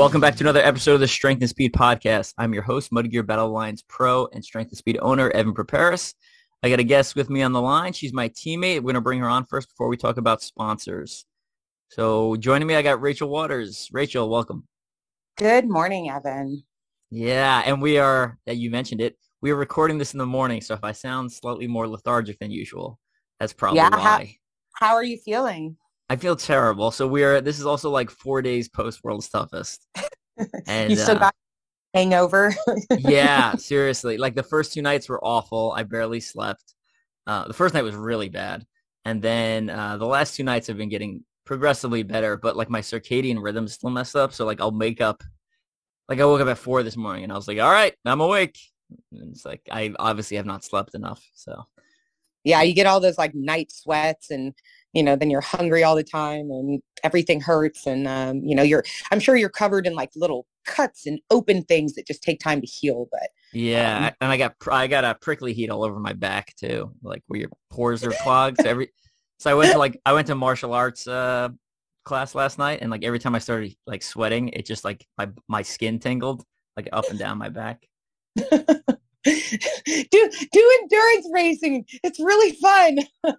Welcome back to another episode of the Strength and Speed Podcast. I'm your host, Mud Gear Battle Alliance Pro and Strength and Speed owner, Evan Perperis. I got a guest with me on the line. She's my teammate. We're going to bring her on first before we talk about sponsors. So joining me, I got Rachel Waters. Rachel, welcome. Good morning, Evan. Yeah, and we are, you mentioned it, we are recording this in the morning. So if I sound slightly more lethargic than usual, that's probably yeah, why. How, how are you feeling? I feel terrible. So we're this is also like four days post World's Toughest. And you still uh, got hangover. yeah, seriously. Like the first two nights were awful. I barely slept. Uh, the first night was really bad, and then uh, the last two nights have been getting progressively better. But like my circadian rhythm is still messed up. So like I'll make up. Like I woke up at four this morning, and I was like, "All right, I'm awake." And it's like I obviously have not slept enough. So yeah, you get all those like night sweats and you know then you're hungry all the time and everything hurts and um, you know you're i'm sure you're covered in like little cuts and open things that just take time to heal but yeah um, and i got i got a prickly heat all over my back too like where your pores are clogged so every so i went to like i went to martial arts uh class last night and like every time i started like sweating it just like my my skin tingled like up and down my back. Do do endurance racing it's really fun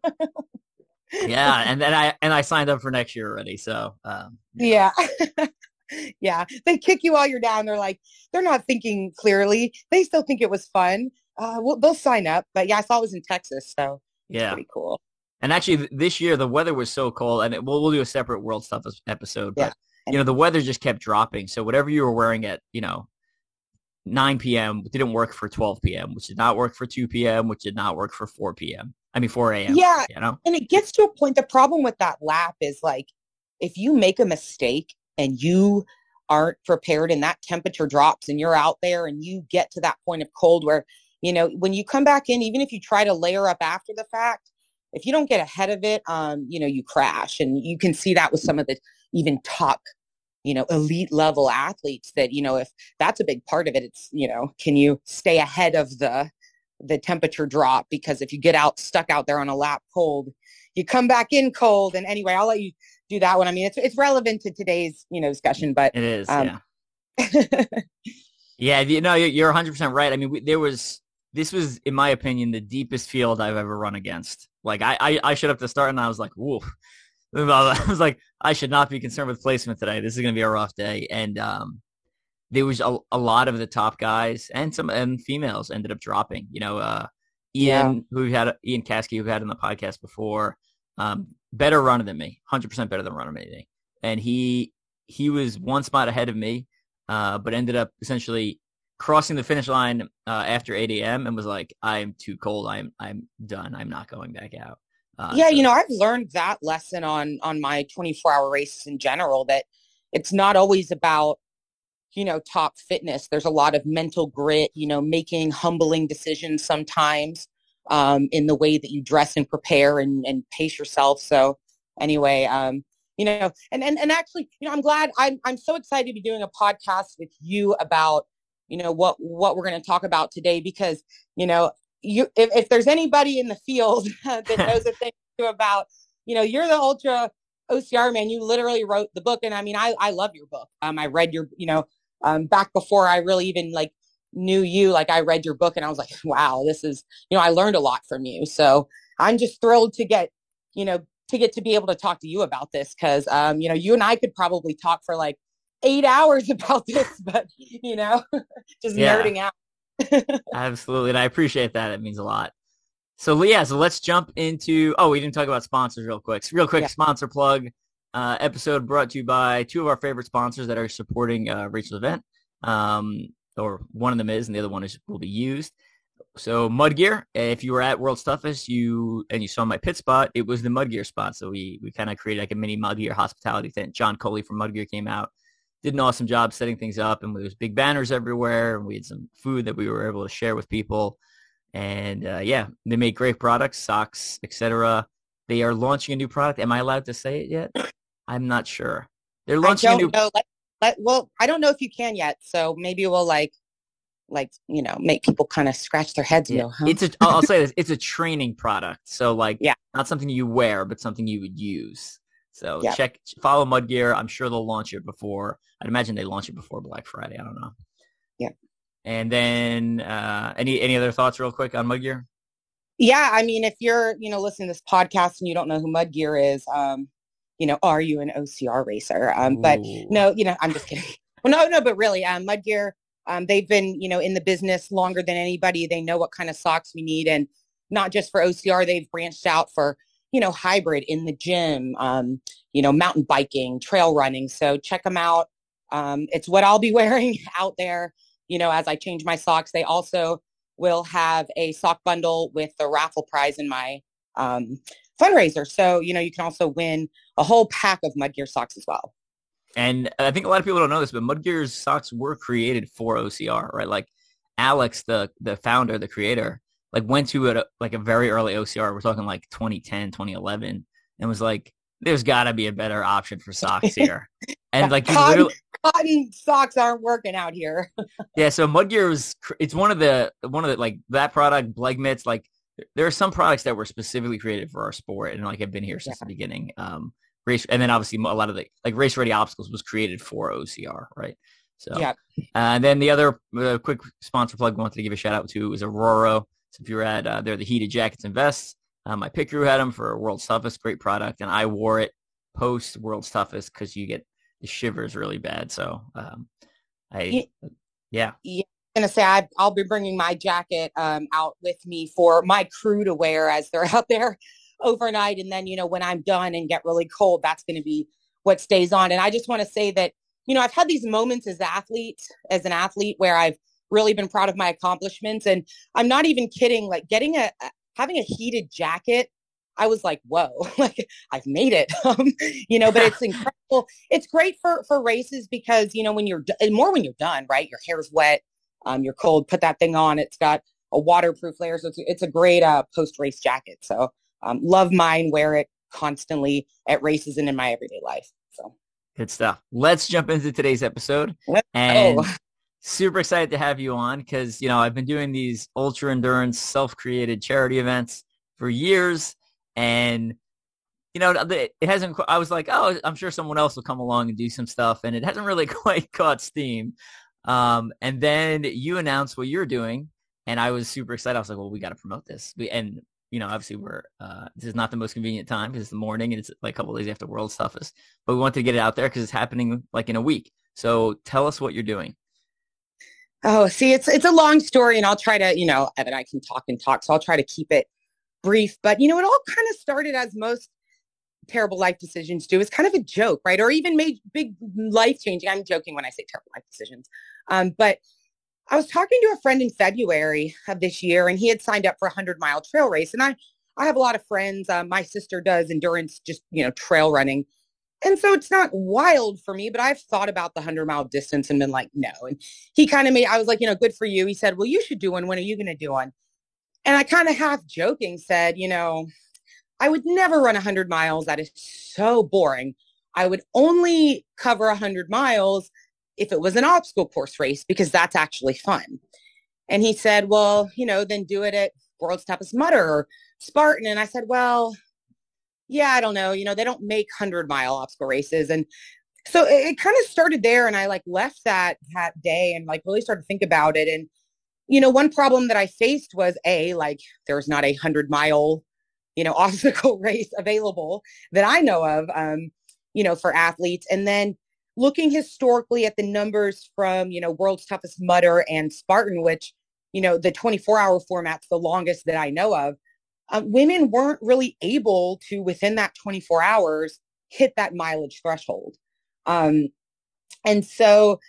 yeah, and then I and I signed up for next year already. So um, yeah. yeah. yeah, they kick you while you're down. They're like, they're not thinking clearly. They still think it was fun. Uh, well, they'll sign up. But yeah, I saw it was in Texas, so yeah, pretty cool. And actually, this year the weather was so cold, and it, we'll we'll do a separate world stuff episode. But yeah. you know, the weather just kept dropping. So whatever you were wearing at you know 9 p.m. didn't work for 12 p.m., which did not work for 2 p.m., which did not work for 4 p.m. I mean, 4 a.m. Yeah. You know? And it gets to a point. The problem with that lap is like, if you make a mistake and you aren't prepared and that temperature drops and you're out there and you get to that point of cold where, you know, when you come back in, even if you try to layer up after the fact, if you don't get ahead of it, um, you know, you crash. And you can see that with some of the even top, you know, elite level athletes that, you know, if that's a big part of it, it's, you know, can you stay ahead of the, the temperature drop because if you get out stuck out there on a lap cold, you come back in cold. And anyway, I'll let you do that one. I mean, it's it's relevant to today's you know discussion, but it is. Um, yeah. yeah. You know, you're 100 percent right. I mean, we, there was this was, in my opinion, the deepest field I've ever run against. Like I, I, I showed up to start and I was like, whoa. I was like, I should not be concerned with placement today. This is going to be a rough day. And um, there was a, a lot of the top guys and some and females ended up dropping. You know, uh, Ian, yeah. who had Ian Caskey, who had on the podcast before, um, better runner than me, hundred percent better than runner than me, and he he was one spot ahead of me, uh, but ended up essentially crossing the finish line uh, after 8 a.m. and was like, "I'm too cold. I'm I'm done. I'm not going back out." Uh, yeah, so. you know, I've learned that lesson on on my 24 hour races in general that it's not always about you know, top fitness. There's a lot of mental grit, you know, making humbling decisions sometimes um, in the way that you dress and prepare and, and pace yourself. So anyway, um, you know, and, and, and actually, you know, I'm glad I'm, I'm so excited to be doing a podcast with you about, you know, what, what we're going to talk about today, because, you know, you, if, if there's anybody in the field that knows a thing about, you know, you're the ultra OCR man. You literally wrote the book. And I mean, I, I love your book. Um, I read your, you know, um, back before I really even like knew you, like I read your book and I was like, wow, this is, you know, I learned a lot from you. So I'm just thrilled to get, you know, to get to be able to talk to you about this because, um, you know, you and I could probably talk for like eight hours about this, but, you know, just yeah. nerding out. Absolutely. And I appreciate that. It means a lot. So yeah, so let's jump into, oh, we didn't talk about sponsors real quick. Real quick yeah. sponsor plug uh, episode brought to you by two of our favorite sponsors that are supporting uh, Rachel's event. Um, or one of them is, and the other one is will be used. So Mud Gear, if you were at World's Toughest, you and you saw my pit spot, it was the Mud Gear spot. So we we kind of created like a mini Mud Gear hospitality thing. John Coley from Mud Gear came out, did an awesome job setting things up, and there was big banners everywhere, and we had some food that we were able to share with people. And uh, yeah, they make great products, socks, etc. They are launching a new product. Am I allowed to say it yet? I'm not sure. They're launching I don't a new. Know. Let, let, well, I don't know if you can yet, so maybe we'll like, like you know, make people kind of scratch their heads. Yeah. Go, huh? It's a. I'll say this. It's a training product. So like, yeah, not something you wear, but something you would use. So yep. check follow Mudgear. I'm sure they'll launch it before. I'd imagine they launch it before Black Friday. I don't know. Yeah. And then uh, any any other thoughts, real quick, on Mudgear? Yeah, I mean, if you're you know listening to this podcast and you don't know who Mudgear is, um, you know, are you an OCR racer? Um, but no, you know, I'm just kidding. well, no, no, but really, um, Mudgear, um, they've been you know in the business longer than anybody. They know what kind of socks we need, and not just for OCR. They've branched out for you know hybrid in the gym, um, you know, mountain biking, trail running. So check them out. Um, it's what I'll be wearing out there you know, as I change my socks. They also will have a sock bundle with the raffle prize in my um, fundraiser. So, you know, you can also win a whole pack of Mudgear socks as well. And I think a lot of people don't know this, but Mudgear's socks were created for OCR, right? Like Alex, the the founder, the creator, like went to a, like a very early OCR. We're talking like 2010, 2011, and was like, "There's got to be a better option for socks here." And like, literally, cotton socks aren't working out here. yeah, so Mudgear was it's one of the one of the like that product, Bleg mitts, like there are some products that were specifically created for our sport and like have been here since yeah. the beginning. Um race and then obviously a lot of the like race ready obstacles was created for OCR, right? So yeah. Uh, and then the other uh, quick sponsor plug we wanted to give a shout out to is Ororo. So if you're at uh, they're the heated jackets and vests. Um, my pick crew had them for World's Toughest, great product, and I wore it post World's Toughest because you get the shivers really bad. So um, I, yeah. yeah. I'm gonna say I, will be bringing my jacket um, out with me for my crew to wear as they're out there overnight, and then you know when I'm done and get really cold, that's going to be what stays on. And I just want to say that you know I've had these moments as athlete, as an athlete, where I've really been proud of my accomplishments, and I'm not even kidding. Like getting a having a heated jacket I was like, whoa, like I've made it. Um, you know, but it's incredible. It's great for for races because you know when you're more when you're done, right? Your hair's wet, um, you're cold. Put that thing on. It's got a waterproof layer, so it's it's a great uh, post race jacket. So um, love mine. Wear it constantly at races and in my everyday life. So good stuff. Let's jump into today's episode. And super excited to have you on because you know I've been doing these ultra endurance self created charity events for years and you know it hasn't i was like oh i'm sure someone else will come along and do some stuff and it hasn't really quite caught steam um, and then you announced what you're doing and i was super excited i was like well we got to promote this we, and you know obviously we're uh, this is not the most convenient time because it's the morning and it's like a couple days after world's toughest but we wanted to get it out there because it's happening like in a week so tell us what you're doing oh see it's it's a long story and i'll try to you know evan i can talk and talk so i'll try to keep it brief, but you know, it all kind of started as most terrible life decisions do. It's kind of a joke, right? Or even made big life changing. I'm joking when I say terrible life decisions. Um, but I was talking to a friend in February of this year, and he had signed up for a hundred mile trail race. And I, I have a lot of friends. Uh, my sister does endurance, just you know, trail running. And so it's not wild for me, but I've thought about the 100 mile distance and been like, no. And he kind of made, I was like, you know, good for you. He said, well, you should do one. When are you going to do one? And I kind of half joking said, you know, I would never run a 100 miles. That is so boring. I would only cover a 100 miles if it was an obstacle course race because that's actually fun. And he said, well, you know, then do it at World's Toughest Mudder or Spartan. And I said, well, yeah, I don't know. You know, they don't make 100 mile obstacle races. And so it, it kind of started there. And I like left that that day and like really started to think about it. And you know, one problem that I faced was a like there's not a hundred mile, you know, obstacle race available that I know of, um, you know, for athletes. And then looking historically at the numbers from, you know, World's Toughest Mudder and Spartan, which, you know, the 24 hour format's the longest that I know of. Um, women weren't really able to within that 24 hours hit that mileage threshold. Um, and so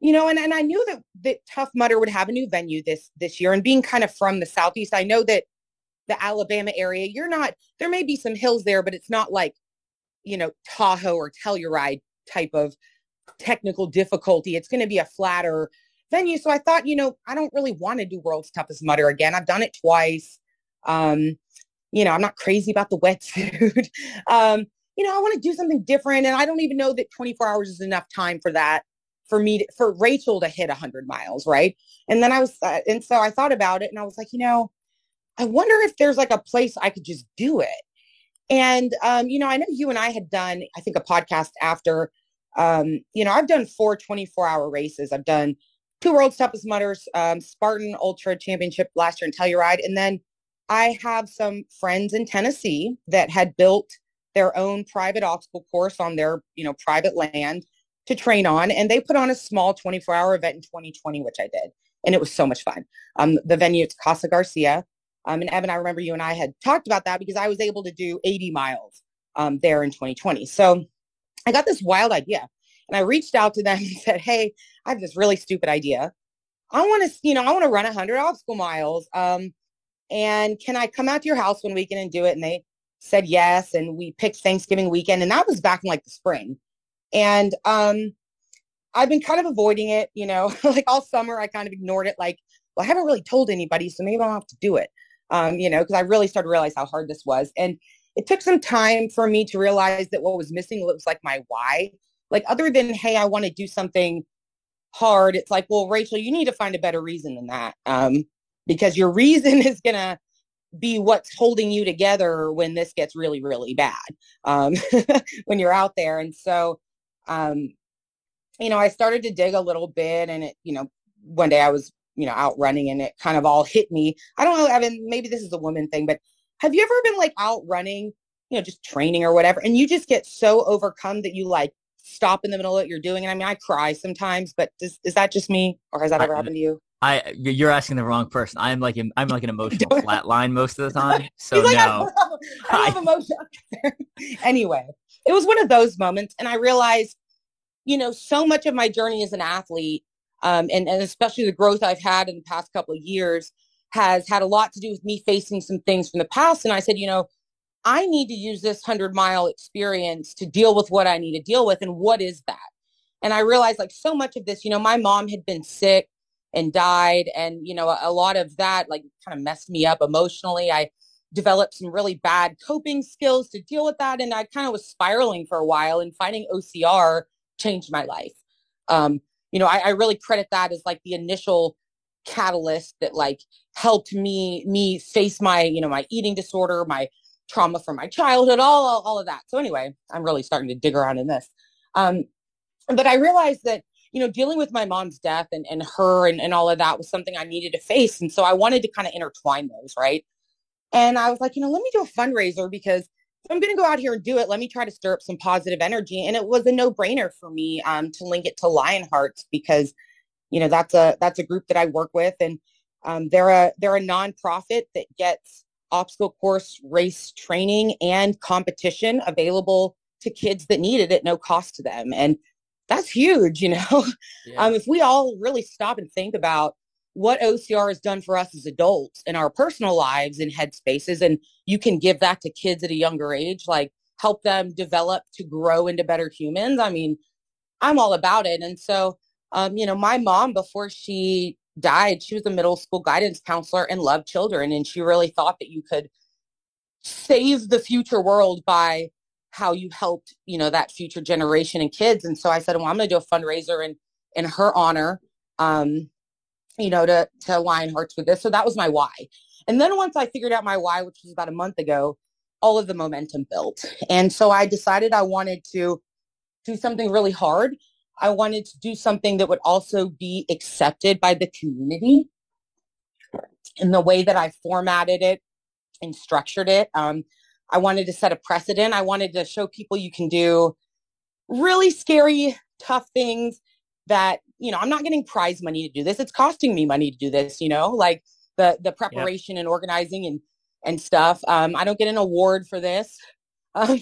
you know, and, and I knew that, that Tough Mudder would have a new venue this this year. And being kind of from the southeast, I know that the Alabama area, you're not there may be some hills there, but it's not like, you know, Tahoe or Telluride type of technical difficulty. It's going to be a flatter venue. So I thought, you know, I don't really want to do World's Toughest Mudder again. I've done it twice. Um, you know, I'm not crazy about the wetsuit. um, you know, I want to do something different. And I don't even know that 24 hours is enough time for that for me to, for Rachel to hit 100 miles, right? And then I was uh, and so I thought about it and I was like, you know, I wonder if there's like a place I could just do it. And, um, you know, I know you and I had done, I think, a podcast after, um, you know, I've done four 24 hour races. I've done two World's Toughest Mudders, um, Spartan Ultra Championship last year in Telluride. And then I have some friends in Tennessee that had built their own private obstacle course on their, you know, private land to train on. And they put on a small 24 hour event in 2020, which I did. And it was so much fun. Um, the venue, it's Casa Garcia. Um, and Evan, I remember you and I had talked about that because I was able to do 80 miles um, there in 2020. So I got this wild idea and I reached out to them and said, Hey, I have this really stupid idea. I want to, you know, I want to run 100 obstacle miles. Um, and can I come out to your house one weekend and do it? And they said yes. And we picked Thanksgiving weekend. And that was back in like the spring. And um, I've been kind of avoiding it, you know, like all summer, I kind of ignored it. Like, well, I haven't really told anybody, so maybe I don't have to do it, um, you know, because I really started to realize how hard this was. And it took some time for me to realize that what was missing was like my why. Like, other than, hey, I want to do something hard, it's like, well, Rachel, you need to find a better reason than that. Um, because your reason is going to be what's holding you together when this gets really, really bad um, when you're out there. And so, um, you know, I started to dig a little bit and it, you know, one day I was, you know, out running and it kind of all hit me. I don't know, Evan, maybe this is a woman thing, but have you ever been like out running, you know, just training or whatever, and you just get so overcome that you like stop in the middle of what you're doing? And I mean, I cry sometimes, but does, is that just me or has that ever happened to you? I you're asking the wrong person. I'm like I'm like an emotional flatline most of the time. So like, no, I, I have emotion. anyway, it was one of those moments, and I realized you know, so much of my journey as an athlete, um, and, and especially the growth I've had in the past couple of years, has had a lot to do with me facing some things from the past. And I said, you know, I need to use this 100 mile experience to deal with what I need to deal with. And what is that? And I realized like so much of this, you know, my mom had been sick and died. And, you know, a, a lot of that like kind of messed me up emotionally. I developed some really bad coping skills to deal with that. And I kind of was spiraling for a while and finding OCR changed my life. Um, you know, I, I really credit that as like the initial catalyst that like helped me me face my you know my eating disorder my trauma from my childhood all, all, all of that so anyway i'm really starting to dig around in this um but i realized that you know dealing with my mom's death and, and her and, and all of that was something i needed to face and so i wanted to kind of intertwine those right and i was like you know let me do a fundraiser because I'm going to go out here and do it. Let me try to stir up some positive energy. And it was a no brainer for me um, to link it to Lionhearts because, you know, that's a, that's a group that I work with and um, they're a, they're a nonprofit that gets obstacle course race training and competition available to kids that need it at no cost to them. And that's huge, you know, yeah. um, if we all really stop and think about what OCR has done for us as adults in our personal lives and headspaces. And you can give that to kids at a younger age, like help them develop to grow into better humans. I mean, I'm all about it. And so, um, you know, my mom, before she died, she was a middle school guidance counselor and loved children. And she really thought that you could save the future world by how you helped, you know, that future generation and kids. And so I said, well, I'm going to do a fundraiser in, in her honor. Um, you know, to, to align hearts with this. So that was my why. And then once I figured out my why, which was about a month ago, all of the momentum built. And so I decided I wanted to do something really hard. I wanted to do something that would also be accepted by the community in the way that I formatted it and structured it. Um, I wanted to set a precedent. I wanted to show people you can do really scary, tough things that you know i'm not getting prize money to do this it's costing me money to do this you know like the the preparation yep. and organizing and and stuff um i don't get an award for this um,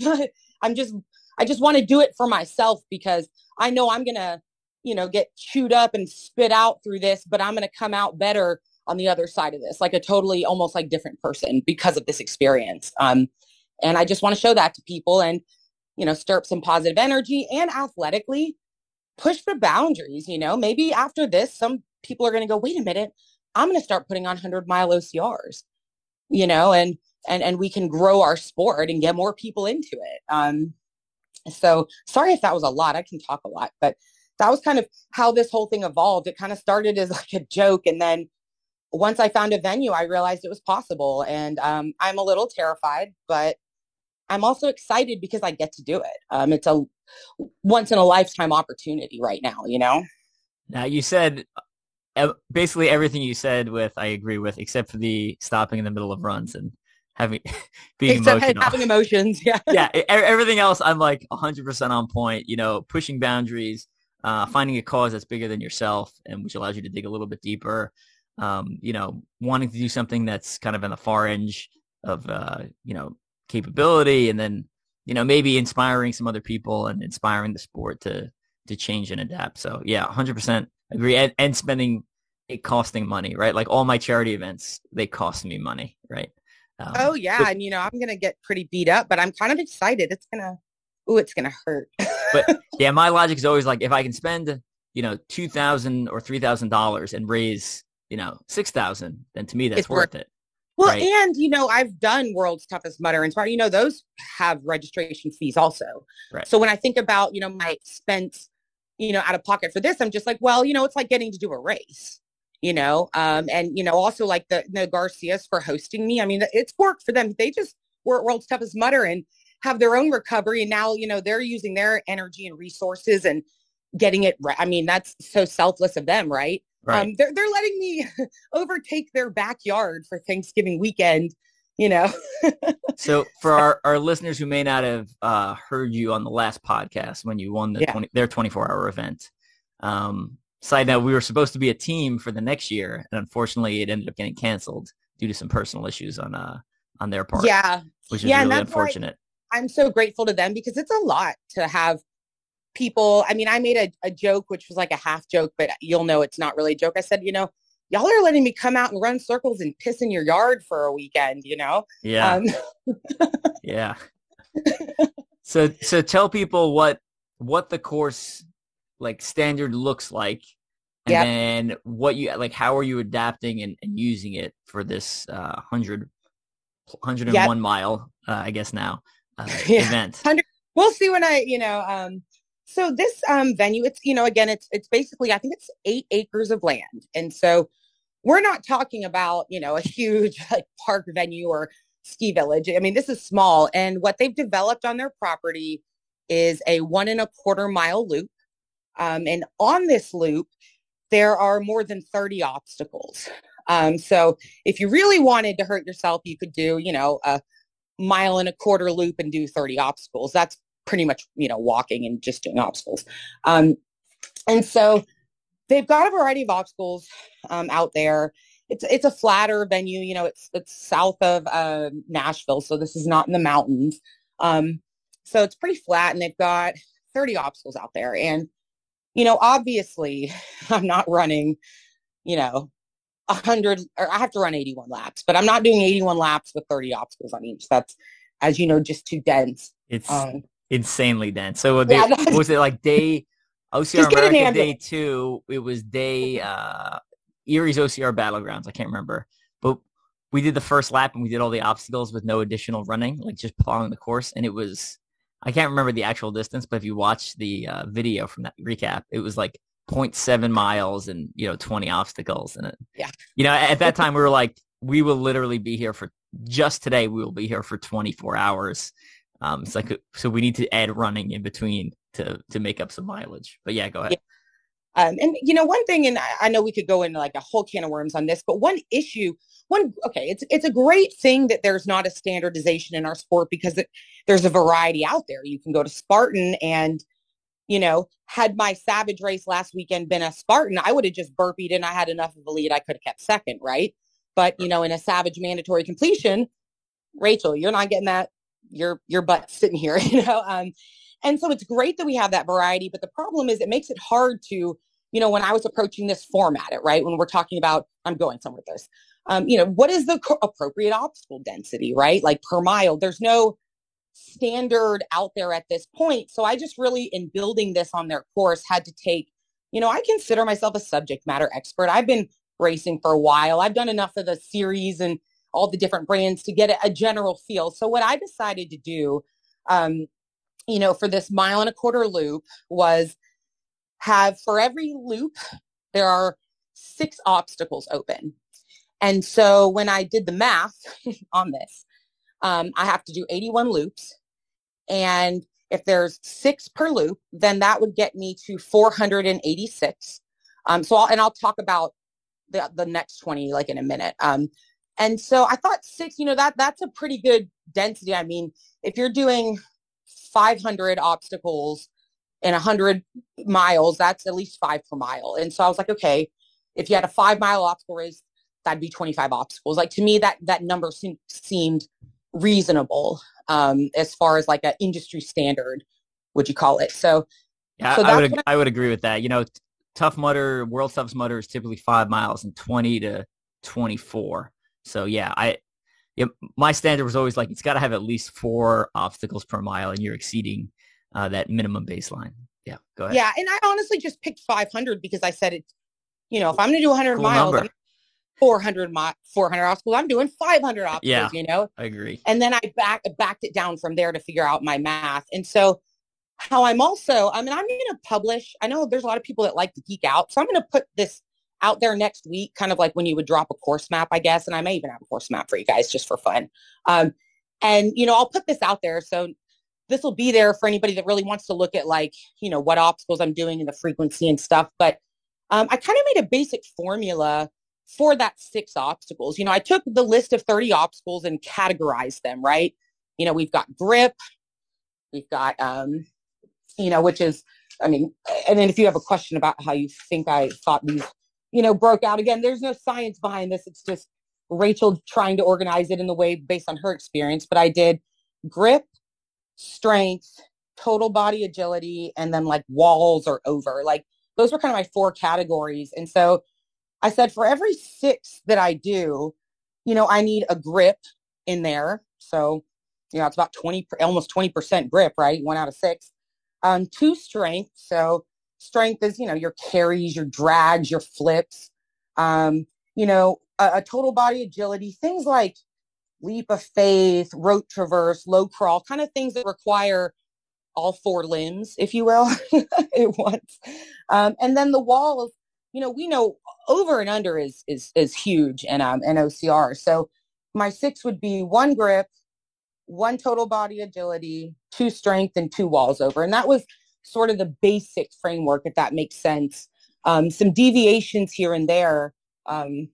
i'm just i just want to do it for myself because i know i'm gonna you know get chewed up and spit out through this but i'm gonna come out better on the other side of this like a totally almost like different person because of this experience. Um and i just want to show that to people and you know stir up some positive energy and athletically push the boundaries, you know, maybe after this, some people are going to go, wait a minute, I'm going to start putting on 100 mile OCRs, you know, and, and, and we can grow our sport and get more people into it. Um, so sorry if that was a lot. I can talk a lot, but that was kind of how this whole thing evolved. It kind of started as like a joke. And then once I found a venue, I realized it was possible. And um, I'm a little terrified, but I'm also excited because I get to do it. Um, it's a once in a lifetime opportunity right now, you know? Now you said uh, basically everything you said with I agree with, except for the stopping in the middle of runs and having being except emotional. having emotions. Yeah. yeah. Everything else, I'm like 100% on point. You know, pushing boundaries, uh, finding a cause that's bigger than yourself, and which allows you to dig a little bit deeper. Um, you know, wanting to do something that's kind of in the far edge of uh, you know capability, and then you know maybe inspiring some other people and inspiring the sport to to change and adapt. So yeah, 100% agree. And, and spending it costing money, right? Like all my charity events, they cost me money, right? Oh yeah, but, and you know I'm gonna get pretty beat up, but I'm kind of excited. It's gonna, oh, it's gonna hurt. but yeah, my logic is always like if I can spend, you know, two thousand or three thousand dollars and raise, you know, six thousand, then to me that's worth, worth it. Well, right? and you know, I've done World's Toughest Mudder and Spartan. You know, those have registration fees also. Right. So when I think about, you know, my expense you know, out of pocket for this. I'm just like, well, you know, it's like getting to do a race, you know, um, and you know, also like the the Garcias for hosting me. I mean, it's work for them. They just were at World's Toughest Mudder and have their own recovery, and now you know they're using their energy and resources and getting it right. I mean, that's so selfless of them, right? Right. Um, they're they're letting me overtake their backyard for Thanksgiving weekend you know. so for our, our listeners who may not have uh, heard you on the last podcast when you won the yeah. 20, their 24 hour event, um, side note, we were supposed to be a team for the next year, and unfortunately, it ended up getting canceled due to some personal issues on uh on their part. Yeah, which is yeah, really unfortunate. I'm so grateful to them because it's a lot to have people. I mean, I made a, a joke, which was like a half joke, but you'll know it's not really a joke. I said, you know, y'all are letting me come out and run circles and piss in your yard for a weekend, you know? Yeah. Um, yeah. So so tell people what what the course like standard looks like and yep. then what you like how are you adapting and, and using it for this uh 100 101 yep. mile uh, I guess now uh, yeah. event. We'll see when I, you know, um so this um, venue, it's you know, again, it's it's basically I think it's eight acres of land, and so we're not talking about you know a huge like park venue or ski village. I mean, this is small, and what they've developed on their property is a one and a quarter mile loop, um, and on this loop there are more than 30 obstacles. Um, so if you really wanted to hurt yourself, you could do you know a mile and a quarter loop and do 30 obstacles. That's pretty much you know walking and just doing obstacles um, and so they've got a variety of obstacles um, out there it's it's a flatter venue you know it's it's south of uh, nashville so this is not in the mountains um, so it's pretty flat and they've got 30 obstacles out there and you know obviously i'm not running you know 100 or i have to run 81 laps but i'm not doing 81 laps with 30 obstacles on each that's as you know just too dense it's um, insanely dense. So they, yeah, was it like day OCR America day two? It was day uh, Erie's OCR Battlegrounds. I can't remember, but we did the first lap and we did all the obstacles with no additional running, like just plowing the course, and it was. I can't remember the actual distance, but if you watch the uh, video from that recap, it was like 0.7 miles and you know 20 obstacles and it yeah you know at that time we were like we will literally be here for just today we will be here for 24 hours um, it's like so we need to add running in between to to make up some mileage. But yeah, go ahead. Yeah. Um, and you know, one thing, and I know we could go into like a whole can of worms on this, but one issue, one okay, it's it's a great thing that there's not a standardization in our sport because it, there's a variety out there. You can go to Spartan, and you know, had my Savage race last weekend been a Spartan, I would have just burpeed, and I had enough of a lead, I could have kept second, right? But you know, in a Savage mandatory completion, Rachel, you're not getting that your your butt sitting here you know um and so it's great that we have that variety but the problem is it makes it hard to you know when i was approaching this format it right when we're talking about i'm going somewhere with this um you know what is the co- appropriate obstacle density right like per mile there's no standard out there at this point so i just really in building this on their course had to take you know i consider myself a subject matter expert i've been racing for a while i've done enough of the series and all the different brands to get a, general feel. So what I decided to do, um, you know, for this mile and a quarter loop was have for every loop, there are six obstacles open. And so when I did the math on this, um, I have to do 81 loops And if there's six per loop, then that would get me to 486. Um, so I'll, and I'll talk about the, the next 20 like in a minute. Um, and so I thought six, you know, that that's a pretty good density. I mean, if you're doing 500 obstacles in 100 miles, that's at least five per mile. And so I was like, okay, if you had a five mile obstacle race, that'd be 25 obstacles. Like to me, that that number seemed, seemed reasonable um, as far as like an industry standard, would you call it? So, yeah, so I would I, would agree with that. You know, Tough Mudder, World Toughest Mudder is typically five miles and 20 to 24. So yeah, I yeah, my standard was always like it's got to have at least four obstacles per mile, and you're exceeding uh, that minimum baseline. Yeah, go ahead. Yeah, and I honestly just picked 500 because I said it. You know, if I'm going to do 100 cool miles, 400 mi- 400 obstacles. I'm doing 500 obstacles. Yeah, you know. I agree. And then I back backed it down from there to figure out my math. And so, how I'm also, I mean, I'm going to publish. I know there's a lot of people that like to geek out, so I'm going to put this out there next week, kind of like when you would drop a course map, I guess. And I may even have a course map for you guys just for fun. Um, and you know, I'll put this out there so this will be there for anybody that really wants to look at like you know what obstacles I'm doing and the frequency and stuff. But um, I kind of made a basic formula for that six obstacles. You know, I took the list of 30 obstacles and categorized them, right? You know, we've got grip, we've got, um, you know, which is, I mean, and then if you have a question about how you think I thought these, you know, broke out again, there's no science behind this. It's just Rachel trying to organize it in the way based on her experience. But I did grip, strength, total body agility, and then like walls or over. Like those were kind of my four categories. And so I said, for every six that I do, you know, I need a grip in there. So, you know, it's about 20, almost 20% grip, right? One out of six. Um, two strength. So strength is, you know, your carries, your drags, your flips, um, you know, a, a total body agility, things like leap of faith, rope traverse, low crawl, kind of things that require all four limbs, if you will, at once. Um, and then the walls, you know, we know over and under is is is huge in um in OCR. So my six would be one grip, one total body agility, two strength, and two walls over. And that was sort of the basic framework, if that makes sense. Um, some deviations here and there. Um,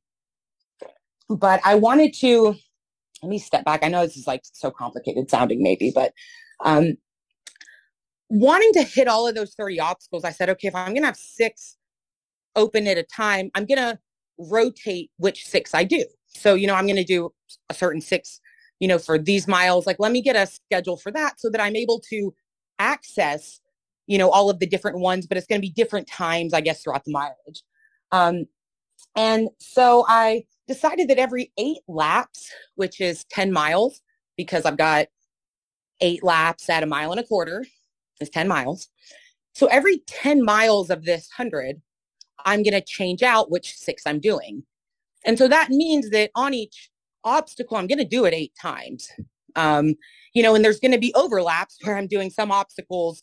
but I wanted to let me step back. I know this is like so complicated sounding, maybe, but um, wanting to hit all of those 30 obstacles, I said, okay, if I'm going to have six open at a time, I'm going to rotate which six I do. So, you know, I'm going to do a certain six, you know, for these miles. Like, let me get a schedule for that so that I'm able to access, you know, all of the different ones, but it's going to be different times, I guess, throughout the mileage. Um, and so I decided that every eight laps, which is 10 miles, because I've got eight laps at a mile and a quarter, is 10 miles. So every 10 miles of this 100, I'm going to change out which six I'm doing. And so that means that on each obstacle, I'm going to do it eight times. Um, you know, and there's going to be overlaps where I'm doing some obstacles,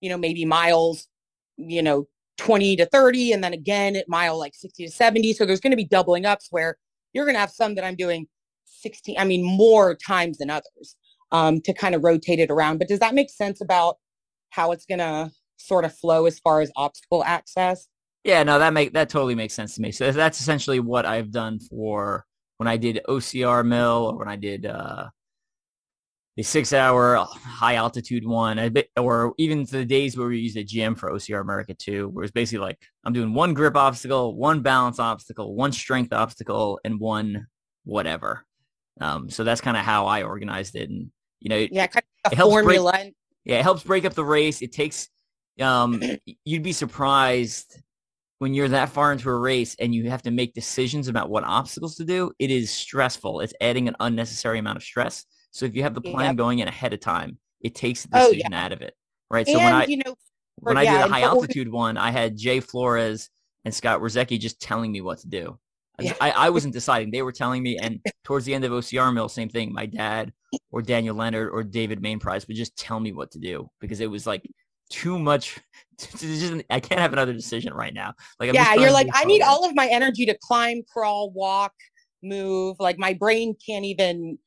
you know, maybe miles, you know, 20 to 30, and then again at mile like 60 to 70. So there's going to be doubling ups where you're going to have some that I'm doing 16, I mean, more times than others um, to kind of rotate it around. But does that make sense about how it's going to sort of flow as far as obstacle access? Yeah, no, that make that totally makes sense to me. So that's essentially what I've done for when I did OCR mill or when I did uh, the six-hour high altitude one, bit, or even the days where we used a gym for OCR America too, where it's basically like I'm doing one grip obstacle, one balance obstacle, one strength obstacle, and one whatever. Um, so that's kind of how I organized it, and you know, yeah, kind of it helps. Break, yeah, it helps break up the race. It takes um, you'd be surprised when you're that far into a race and you have to make decisions about what obstacles to do, it is stressful. It's adding an unnecessary amount of stress. So if you have the plan yep. going in ahead of time, it takes the decision oh, yeah. out of it. Right. And, so when I you know when I did the high altitude one, I had Jay Flores and Scott Rosecki just telling me what to do. Yeah. I, I wasn't deciding. They were telling me, and towards the end of OCR Mill, same thing. My dad or Daniel Leonard or David Mainprice would just tell me what to do because it was like too much. I can't have another decision right now. Like, I'm yeah, you're like, I need all of my energy to climb, crawl, walk, move. Like my brain can't even,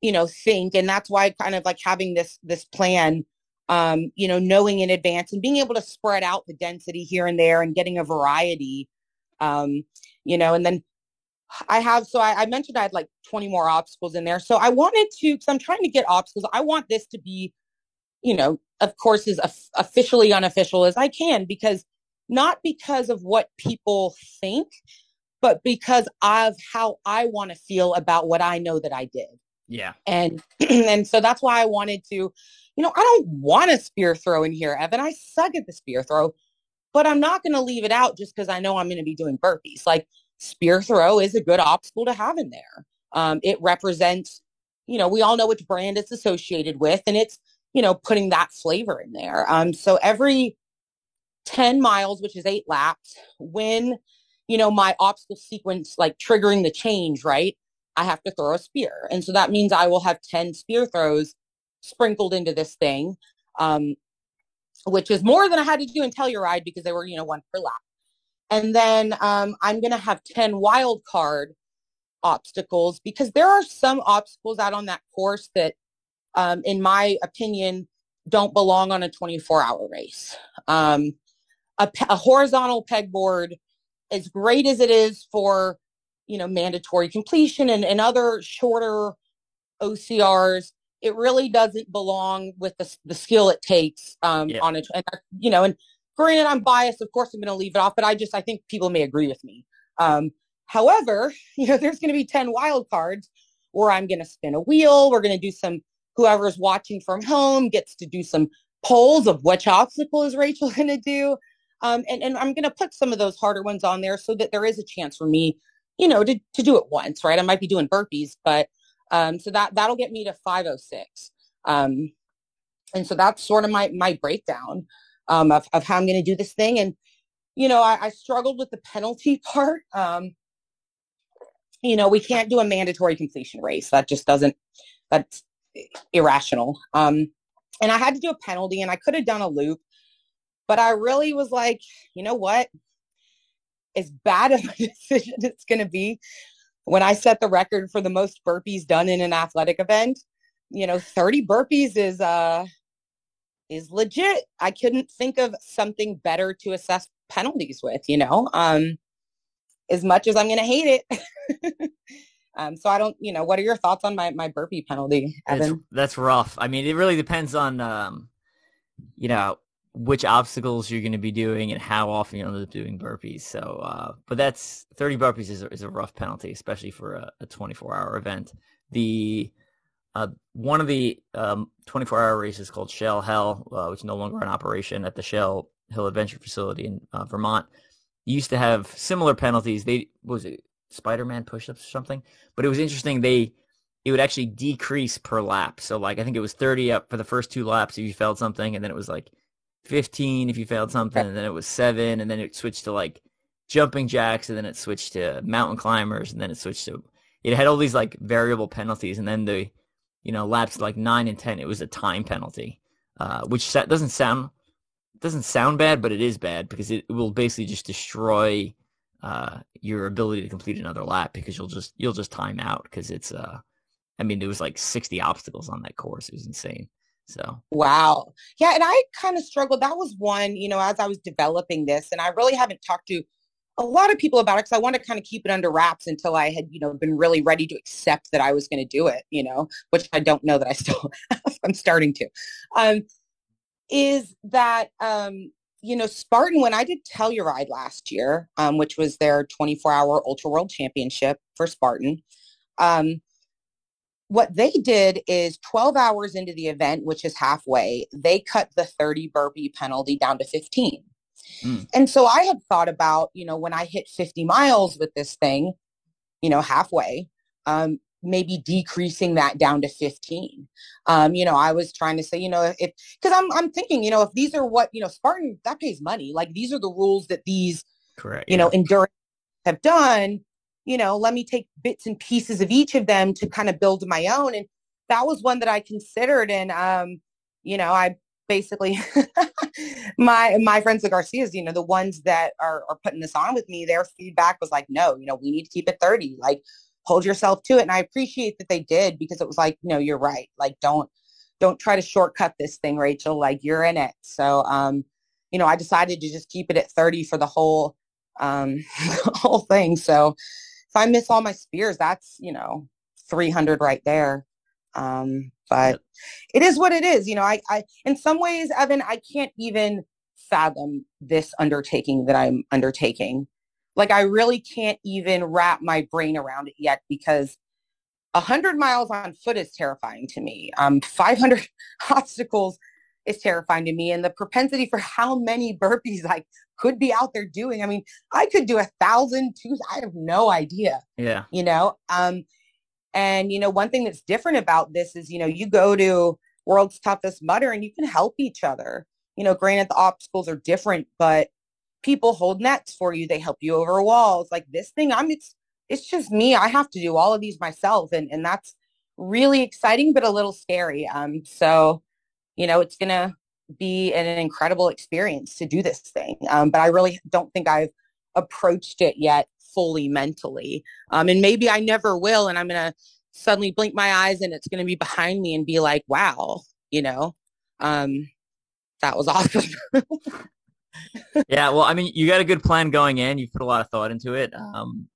you know, think. And that's why kind of like having this, this plan, um, you know, knowing in advance and being able to spread out the density here and there and getting a variety, um, you know, and then I have, so I, I mentioned I had like 20 more obstacles in there. So I wanted to, cause I'm trying to get obstacles. I want this to be, you know, of course, as officially unofficial as I can, because not because of what people think, but because of how I want to feel about what I know that I did. Yeah. And and so that's why I wanted to, you know, I don't want a spear throw in here, Evan. I suck at the spear throw, but I'm not going to leave it out just because I know I'm going to be doing burpees. Like spear throw is a good obstacle to have in there. Um, it represents, you know, we all know which brand it's associated with, and it's, you know, putting that flavor in there. Um, so every 10 miles, which is eight laps, when, you know, my obstacle sequence, like triggering the change, right? I have to throw a spear. And so that means I will have 10 spear throws sprinkled into this thing, um, which is more than I had to do in Telluride because they were, you know, one per lap. And then um, I'm going to have 10 wild card obstacles because there are some obstacles out on that course that, um, in my opinion, don't belong on a 24 hour race. Um, a, a horizontal pegboard, as great as it is for, you know, mandatory completion and, and other shorter OCRs, it really doesn't belong with the, the skill it takes um, yeah. on it. And, you know, and granted, I'm biased. Of course, I'm going to leave it off, but I just, I think people may agree with me. Um, however, you know, there's going to be 10 wild cards where I'm going to spin a wheel. We're going to do some, whoever's watching from home gets to do some polls of which obstacle is Rachel going to do. Um, and, and I'm going to put some of those harder ones on there so that there is a chance for me, you know, to, to do it once, right? I might be doing burpees, but um, so that, that'll get me to 506. Um, and so that's sort of my, my breakdown um, of, of how I'm going to do this thing. And, you know, I, I struggled with the penalty part. Um, you know, we can't do a mandatory completion race. That just doesn't, that's irrational. Um, and I had to do a penalty and I could have done a loop, but I really was like, you know what? As bad of a decision it's going to be when I set the record for the most burpees done in an athletic event, you know, 30 burpees is uh is legit. I couldn't think of something better to assess penalties with, you know. Um as much as I'm going to hate it. um so I don't, you know, what are your thoughts on my my burpee penalty, Evan? It's, that's rough. I mean, it really depends on um you know, which obstacles you're going to be doing and how often you're going to be doing burpees. So, uh, but that's 30 burpees is a, is a rough penalty, especially for a, a 24 hour event. The uh, one of the um, 24 hour races called Shale Hell, uh, which is no longer in operation at the Shale Hill Adventure Facility in uh, Vermont, used to have similar penalties. They was it Spider-Man push-ups or something, but it was interesting. They it would actually decrease per lap. So like I think it was 30 up for the first two laps if you failed something, and then it was like 15 if you failed something, and then it was seven, and then it switched to like jumping jacks, and then it switched to mountain climbers, and then it switched to it had all these like variable penalties, and then the you know laps like nine and ten, it was a time penalty, uh, which doesn't sound doesn't sound bad, but it is bad because it will basically just destroy uh, your ability to complete another lap because you'll just you'll just time out because it's uh I mean there was like 60 obstacles on that course. It was insane. So wow, yeah, and I kind of struggled. That was one, you know, as I was developing this, and I really haven't talked to a lot of people about it because I want to kind of keep it under wraps until I had, you know, been really ready to accept that I was going to do it, you know, which I don't know that I still I'm starting to. Um, is that um, you know, Spartan when I did Telluride last year, um, which was their 24 hour ultra world championship for Spartan, um, what they did is 12 hours into the event, which is halfway, they cut the 30 burpee penalty down to 15. Mm. And so I had thought about, you know, when I hit 50 miles with this thing, you know, halfway, um, maybe decreasing that down to 15. Um, you know, I was trying to say, you know, if because I'm I'm thinking, you know, if these are what, you know, Spartan that pays money, like these are the rules that these correct, you yeah. know, endurance have done you know, let me take bits and pieces of each of them to kind of build my own. And that was one that I considered. And, um, you know, I basically, my, my friends, the Garcias, you know, the ones that are, are putting this on with me, their feedback was like, no, you know, we need to keep it 30. Like hold yourself to it. And I appreciate that they did because it was like, no, you're right. Like, don't, don't try to shortcut this thing, Rachel. Like you're in it. So, um, you know, I decided to just keep it at 30 for the whole, um, whole thing. So if I miss all my spears, that's, you know, 300 right there. Um, but it is what it is. You know, I, I, in some ways, Evan, I can't even fathom this undertaking that I'm undertaking. Like I really can't even wrap my brain around it yet because 100 miles on foot is terrifying to me. Um, 500 obstacles is terrifying to me. And the propensity for how many burpees I could be out there doing. I mean, I could do a thousand, two, I have no idea. Yeah. You know, um, and, you know, one thing that's different about this is, you know, you go to World's Toughest Mudder and you can help each other. You know, granted, the obstacles are different, but people hold nets for you. They help you over walls. Like this thing, I'm, it's, it's just me. I have to do all of these myself. And, and that's really exciting, but a little scary. Um, so, you know, it's to be an, incredible experience to do this thing. Um, but I really don't think I've approached it yet fully mentally. Um, and maybe I never will. And I'm to suddenly blink my eyes and it's to be behind me and be like, wow, you know, um, that was awesome. Yeah. Well, I mean, you got a good plan going in. You've put a lot of thought into it. Um,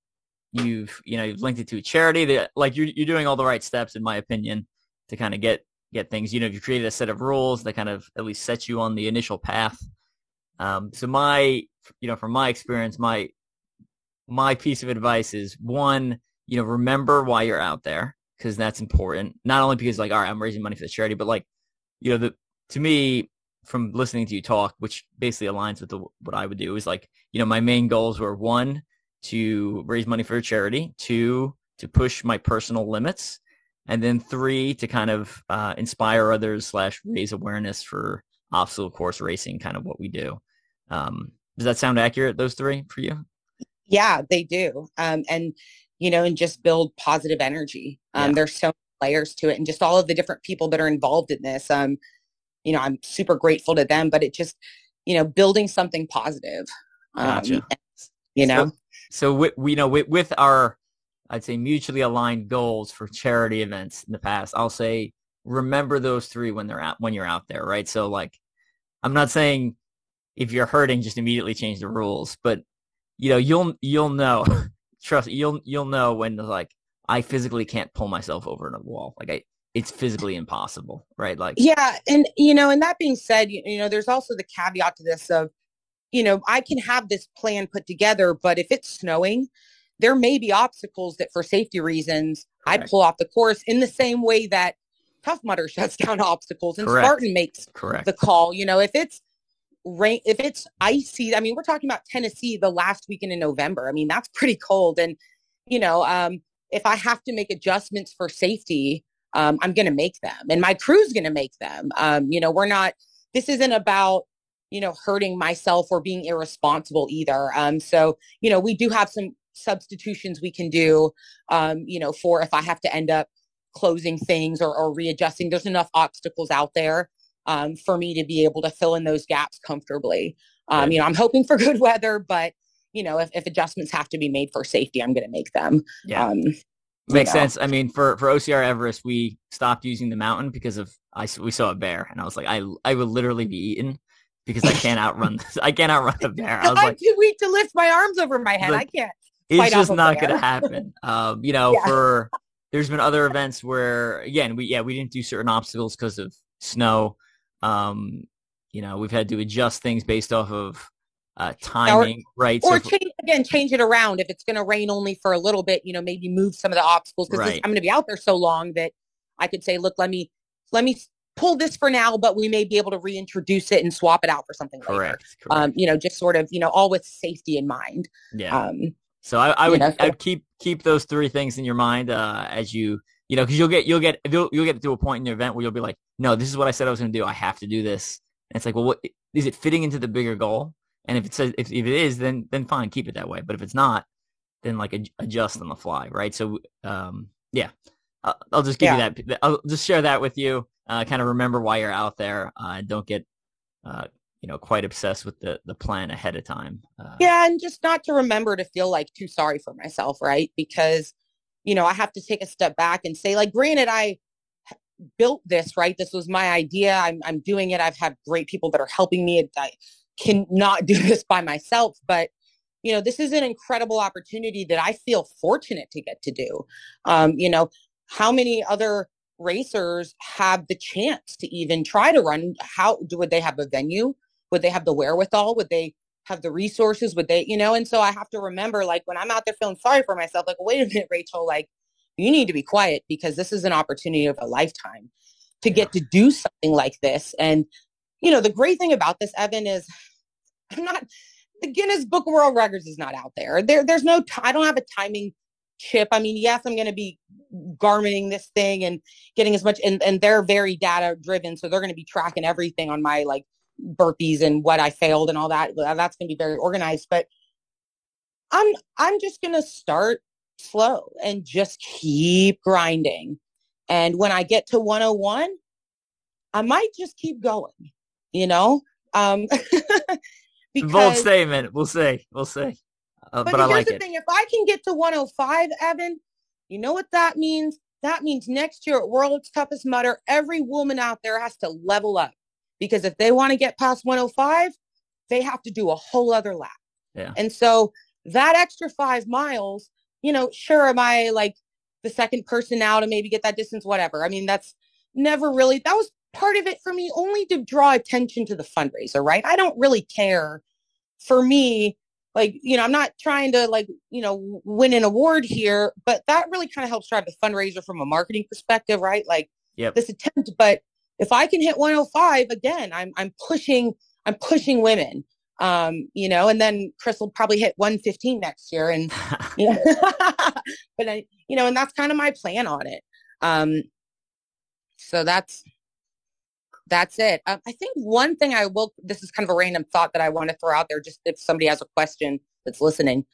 you've, you know, you've linked it to a charity that like you're, you're doing all the right steps, in my opinion, to kind of get, get things, you know, you've created a set of rules that kind of at least set you on the initial path. Um, so my, you know, from my experience, my, my piece of advice is one, you know, remember why you're out there because that's important. Not only because like, all right, I'm raising money for the charity, but like, you know, the to me from listening to you talk, which basically aligns with the, what I would do is like, you know, my main goals were one to raise money for a charity, two to push my personal limits, and then three to kind of uh, inspire others slash raise awareness for obstacle course racing, kind of what we do. Um, does that sound accurate? Those three for you? Yeah, they do. Um, and, you know, and just build positive energy. Um, yeah. There's so many layers to it and just all of the different people that are involved in this. Um, you know, I'm super grateful to them, but it just, you know, building something positive. Um, gotcha. And, you know, so, so we, we, you know, with, with our, I'd say mutually aligned goals for charity events in the past, I'll say, remember those three when they're out, when you're out there, right? So like, I'm not saying if you're hurting, just immediately change the rules, but you know, you'll you'll know. Trust you'll you'll know when like I physically can't pull myself over a wall. Like I it's physically impossible, right? Like Yeah, and you know, and that being said, you, you know, there's also the caveat to this of you know, I can have this plan put together, but if it's snowing, there may be obstacles that for safety reasons Correct. I pull off the course in the same way that Tough Mudder shuts down obstacles and Correct. Spartan makes Correct. the call. You know, if it's rain if it's icy i mean we're talking about tennessee the last weekend in november i mean that's pretty cold and you know um, if i have to make adjustments for safety um, i'm going to make them and my crew's going to make them um, you know we're not this isn't about you know hurting myself or being irresponsible either um, so you know we do have some substitutions we can do um, you know for if i have to end up closing things or, or readjusting there's enough obstacles out there um, for me to be able to fill in those gaps comfortably. Um, right. You know, I'm hoping for good weather, but you know, if, if adjustments have to be made for safety, I'm going to make them. Yeah. Um, Makes know. sense. I mean, for, for OCR Everest, we stopped using the mountain because of I we saw a bear, and I was like, I I would literally be eaten because I can't outrun. this. I can't outrun a bear. I was like, I'm too weak to lift my arms over my head. Like, I can't. It's just not going to happen. Um, you know, yeah. for there's been other events where again, we yeah we didn't do certain obstacles because of snow. Um, you know, we've had to adjust things based off of uh, timing, or, right? Or so change, again, change it around. If it's going to rain only for a little bit, you know, maybe move some of the obstacles because right. I'm going to be out there so long that I could say, look, let me let me pull this for now, but we may be able to reintroduce it and swap it out for something correct, later. Correct. Um, you know, just sort of, you know, all with safety in mind. Yeah. Um, so I, I would know, so- I'd keep keep those three things in your mind uh, as you you know, because you'll get you'll get you'll, you'll get to a point in your event where you'll be like, no, this is what I said I was going to do. I have to do this. And it's like, well, what is it fitting into the bigger goal? And if it says if, if it is, then then fine, keep it that way. But if it's not, then like adjust on the fly, right? So, um, yeah, I'll, I'll just give yeah. you that. I'll just share that with you. Uh, kind of remember why you're out there. Uh, don't get, uh, you know, quite obsessed with the the plan ahead of time. Uh, yeah, and just not to remember to feel like too sorry for myself, right? Because you know, I have to take a step back and say, like, granted, I built this, right? This was my idea. I'm, I'm doing it. I've had great people that are helping me. I cannot do this by myself, but you know, this is an incredible opportunity that I feel fortunate to get to do. Um, you know, how many other racers have the chance to even try to run? How would they have a venue? Would they have the wherewithal? Would they have the resources? Would they, you know? And so I have to remember, like, when I'm out there feeling sorry for myself, like, wait a minute, Rachel, like, you need to be quiet because this is an opportunity of a lifetime to get to do something like this. And, you know, the great thing about this, Evan, is I'm not, the Guinness Book of World Records is not out there. There, there's no, I don't have a timing chip. I mean, yes, I'm going to be garmenting this thing and getting as much, and, and they're very data driven. So they're going to be tracking everything on my like burpees and what I failed and all that. That's going to be very organized, but I'm, I'm just going to start slow and just keep grinding. And when I get to 101, I might just keep going, you know? Um, because, Bold statement. We'll see. We'll see. Uh, but, but I here's like the it. thing: if I can get to 105, Evan, you know what that means? That means next year at World's Toughest Mudder, every woman out there has to level up because if they want to get past 105, they have to do a whole other lap. Yeah. And so that extra five miles, you know, sure, am I like the second person now to maybe get that distance? Whatever. I mean, that's never really. That was part of it for me, only to draw attention to the fundraiser. Right? I don't really care. For me, like you know i'm not trying to like you know win an award here but that really kind of helps drive the fundraiser from a marketing perspective right like yep. this attempt but if i can hit 105 again i'm i'm pushing i'm pushing women um you know and then chris will probably hit 115 next year and you know but i you know and that's kind of my plan on it um so that's that's it. Um, I think one thing I will, this is kind of a random thought that I want to throw out there, just if somebody has a question that's listening.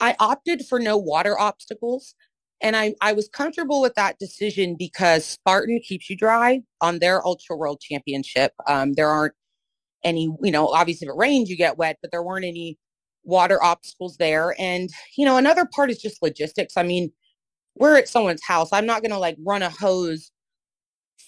I opted for no water obstacles. And I, I was comfortable with that decision because Spartan keeps you dry on their Ultra World Championship. Um, there aren't any, you know, obviously if it rains, you get wet, but there weren't any water obstacles there. And, you know, another part is just logistics. I mean, we're at someone's house. I'm not going to like run a hose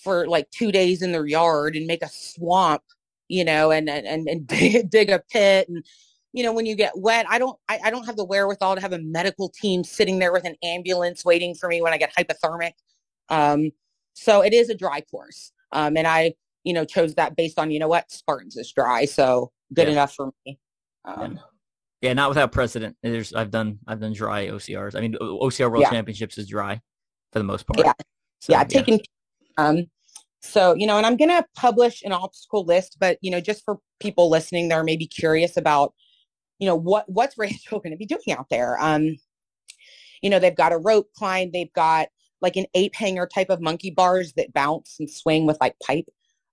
for like two days in their yard and make a swamp, you know, and and and dig a pit. And you know when you get wet i don't I, I, don't have the wherewithal to have a medical team sitting there with an ambulance waiting for me when i get hypothermic. Um, so it is a dry course. Um, and i you know chose that based on you know what? Spartans is dry so good yeah. enough for me. Um, yeah. yeah. not without precedent. There's i've done i've done dry ocrs i mean ocr world yeah. championships is dry for the most part. Yeah. So, yeah, taking um, so, you know, and I'm going to publish an obstacle list, but, you know, just for people listening that are maybe curious about, you know, what, what's Rachel going to be doing out there? Um, you know, they've got a rope climb. They've got like an ape hanger type of monkey bars that bounce and swing with like pipe.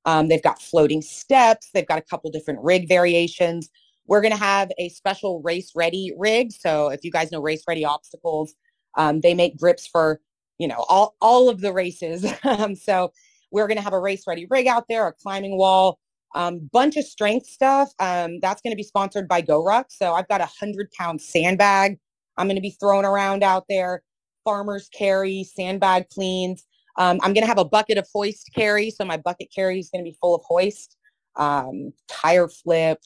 Um, they've got floating steps. They've got a couple different rig variations. We're going to have a special race ready rig. So if you guys know race ready obstacles, um, they make grips for you know, all, all of the races. um, so we're going to have a race ready rig out there, a climbing wall, um, bunch of strength stuff. Um, that's going to be sponsored by GoRuck. So I've got a hundred pound sandbag I'm going to be thrown around out there. Farmers carry, sandbag cleans. Um, I'm going to have a bucket of hoist carry. So my bucket carry is going to be full of hoist, um, tire flip,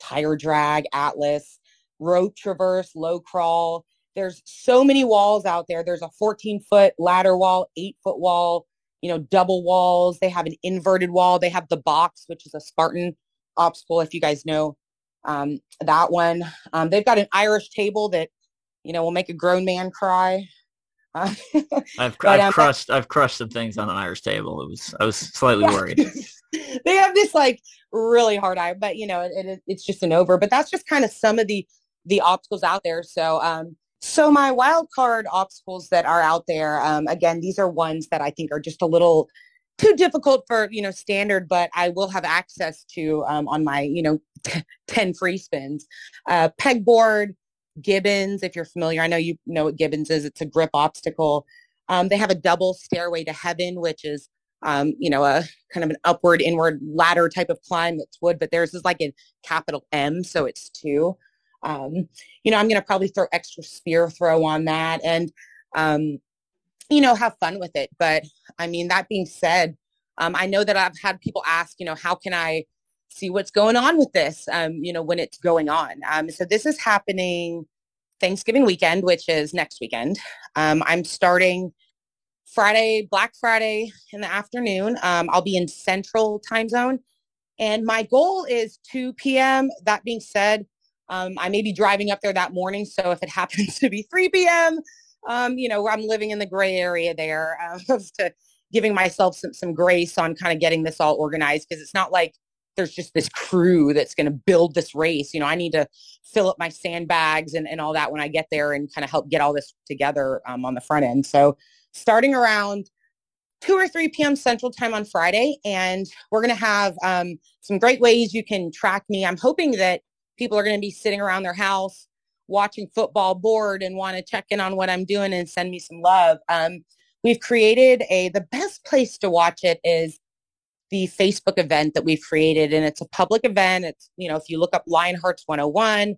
tire drag, atlas, rope traverse, low crawl, there's so many walls out there. There's a 14 foot ladder wall, eight foot wall, you know, double walls. They have an inverted wall. They have the box, which is a Spartan obstacle, if you guys know um, that one. Um, they've got an Irish table that, you know, will make a grown man cry. Uh, I've, but, I've um, crushed I've crushed some things on an Irish table. It was I was slightly yeah. worried. they have this like really hard eye, but you know it, it, it's just an over. But that's just kind of some of the the obstacles out there. So um, so my wild card obstacles that are out there, um, again, these are ones that I think are just a little too difficult for you know standard, but I will have access to um, on my you know t- ten free spins. Uh, pegboard, Gibbons, if you're familiar, I know you know what Gibbons is. It's a grip obstacle. Um, they have a double stairway to heaven, which is um, you know, a kind of an upward, inward ladder type of climb that's wood, but theirs is like a capital M, so it's two. Um, you know, I'm going to probably throw extra spear throw on that. And um, you know, have fun with it. But I mean, that being said, um, I know that I've had people ask, you know, how can I see what's going on with this, um, you know, when it's going on. Um, so this is happening Thanksgiving weekend, which is next weekend. Um, I'm starting Friday, Black Friday in the afternoon. Um, I'll be in Central Time Zone, and my goal is 2 p.m. That being said, um, I may be driving up there that morning, so if it happens to be 3 p.m., um, you know, I'm living in the gray area there, uh, to giving myself some some grace on kind of getting this all organized because it's not like there's just this crew that's going to build this race. You know, I need to fill up my sandbags and, and all that when I get there and kind of help get all this together um, on the front end. So starting around 2 or 3 p.m. Central Time on Friday. And we're going to have um, some great ways you can track me. I'm hoping that people are going to be sitting around their house watching football bored and want to check in on what I'm doing and send me some love. Um, we've created a, the best place to watch it is the Facebook event that we've created. And it's a public event. It's, you know, if you look up Lionhearts 101,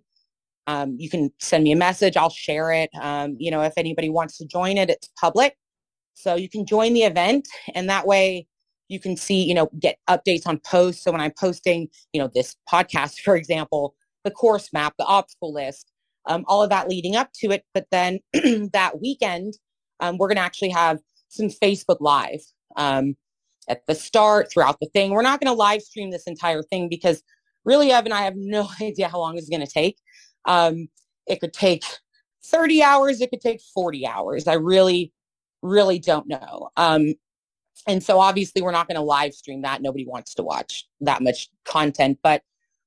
um, you can send me a message. I'll share it. Um, you know, if anybody wants to join it, it's public. So you can join the event and that way you can see, you know, get updates on posts. So when I'm posting, you know, this podcast, for example, the course map, the obstacle list, um, all of that leading up to it. But then that weekend, um, we're going to actually have some Facebook Live. Um, at the start, throughout the thing. We're not going to live stream this entire thing because really, Evan, I have no idea how long it's going to take. Um, it could take 30 hours, it could take 40 hours. I really, really don't know. Um, and so obviously, we're not going to live stream that. Nobody wants to watch that much content, but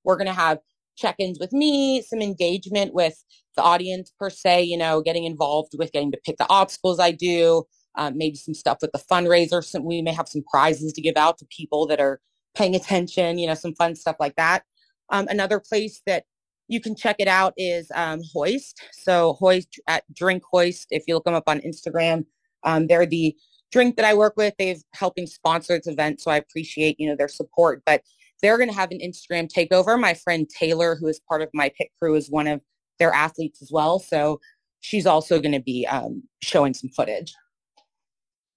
we're going to have check-ins with me, some engagement with the audience per se, you know, getting involved with getting to pick the obstacles I do, um, maybe some stuff with the fundraiser. Some, we may have some prizes to give out to people that are paying attention, you know, some fun stuff like that. Um, another place that you can check it out is um, Hoist. So Hoist at Drink Hoist, if you look them up on Instagram, um, they're the drink that I work with. They've helping sponsor this event, so I appreciate you know their support. But they're going to have an Instagram takeover. My friend Taylor, who is part of my pit crew, is one of their athletes as well. So she's also going to be um, showing some footage.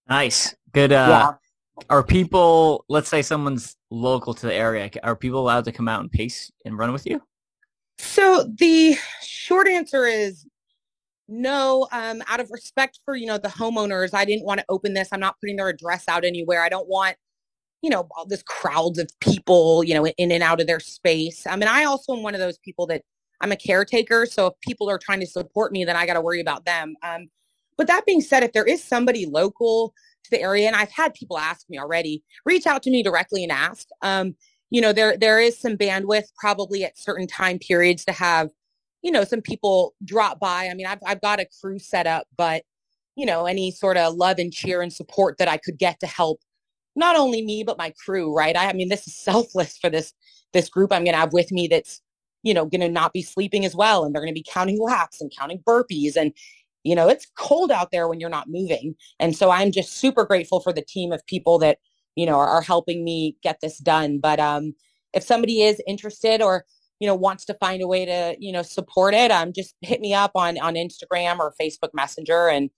Nice. Good. Uh, yeah. Are people, let's say someone's local to the area, are people allowed to come out and pace and run with you? So the short answer is no. Um, out of respect for, you know, the homeowners, I didn't want to open this. I'm not putting their address out anywhere. I don't want, you know, all this crowds of people, you know, in and out of their space. I mean, I also am one of those people that I'm a caretaker. So if people are trying to support me, then I got to worry about them. Um, but that being said, if there is somebody local to the area, and I've had people ask me already, reach out to me directly and ask. Um, you know, there there is some bandwidth probably at certain time periods to have, you know, some people drop by. I mean, I've I've got a crew set up, but you know, any sort of love and cheer and support that I could get to help not only me but my crew, right? I, I mean, this is selfless for this this group I'm to have with me that's you know to not be sleeping as well and they're to be counting laps and counting burpees and you know it's cold out there when you're not moving and so i'm just super grateful for the team of people that you know are, are helping me get this done but um if somebody is interested or you know wants to find a way to you know support it um just hit me up on on instagram or facebook messenger and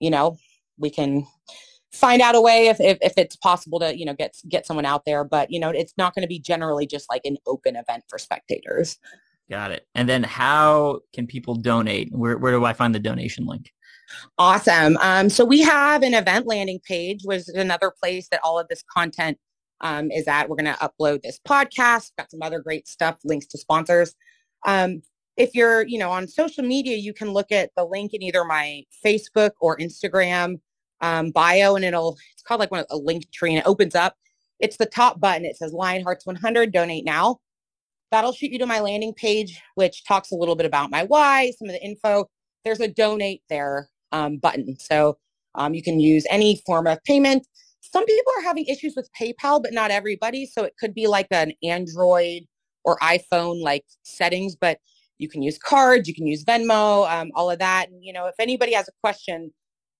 you know we can find out a way if, if, if it's possible to you know get get someone out there but you know it's not going to be generally just like an open event for spectators Got it. And then how can people donate? Where, where do I find the donation link? Awesome. Um, so we have an event landing page, which is another place that all of this content um, is at. We're going to upload this podcast, got some other great stuff, links to sponsors. Um, if you're, you know, on social media, you can look at the link in either my Facebook or Instagram um, bio, and it'll, it's called like one, of a link tree, and it opens up. It's the top button. It says Lionhearts 100, donate now. That'll shoot you to my landing page, which talks a little bit about my why, some of the info. There's a donate there um, button. So um, you can use any form of payment. Some people are having issues with PayPal, but not everybody. So it could be like an Android or iPhone like settings, but you can use cards, you can use Venmo, um, all of that. And, you know, if anybody has a question,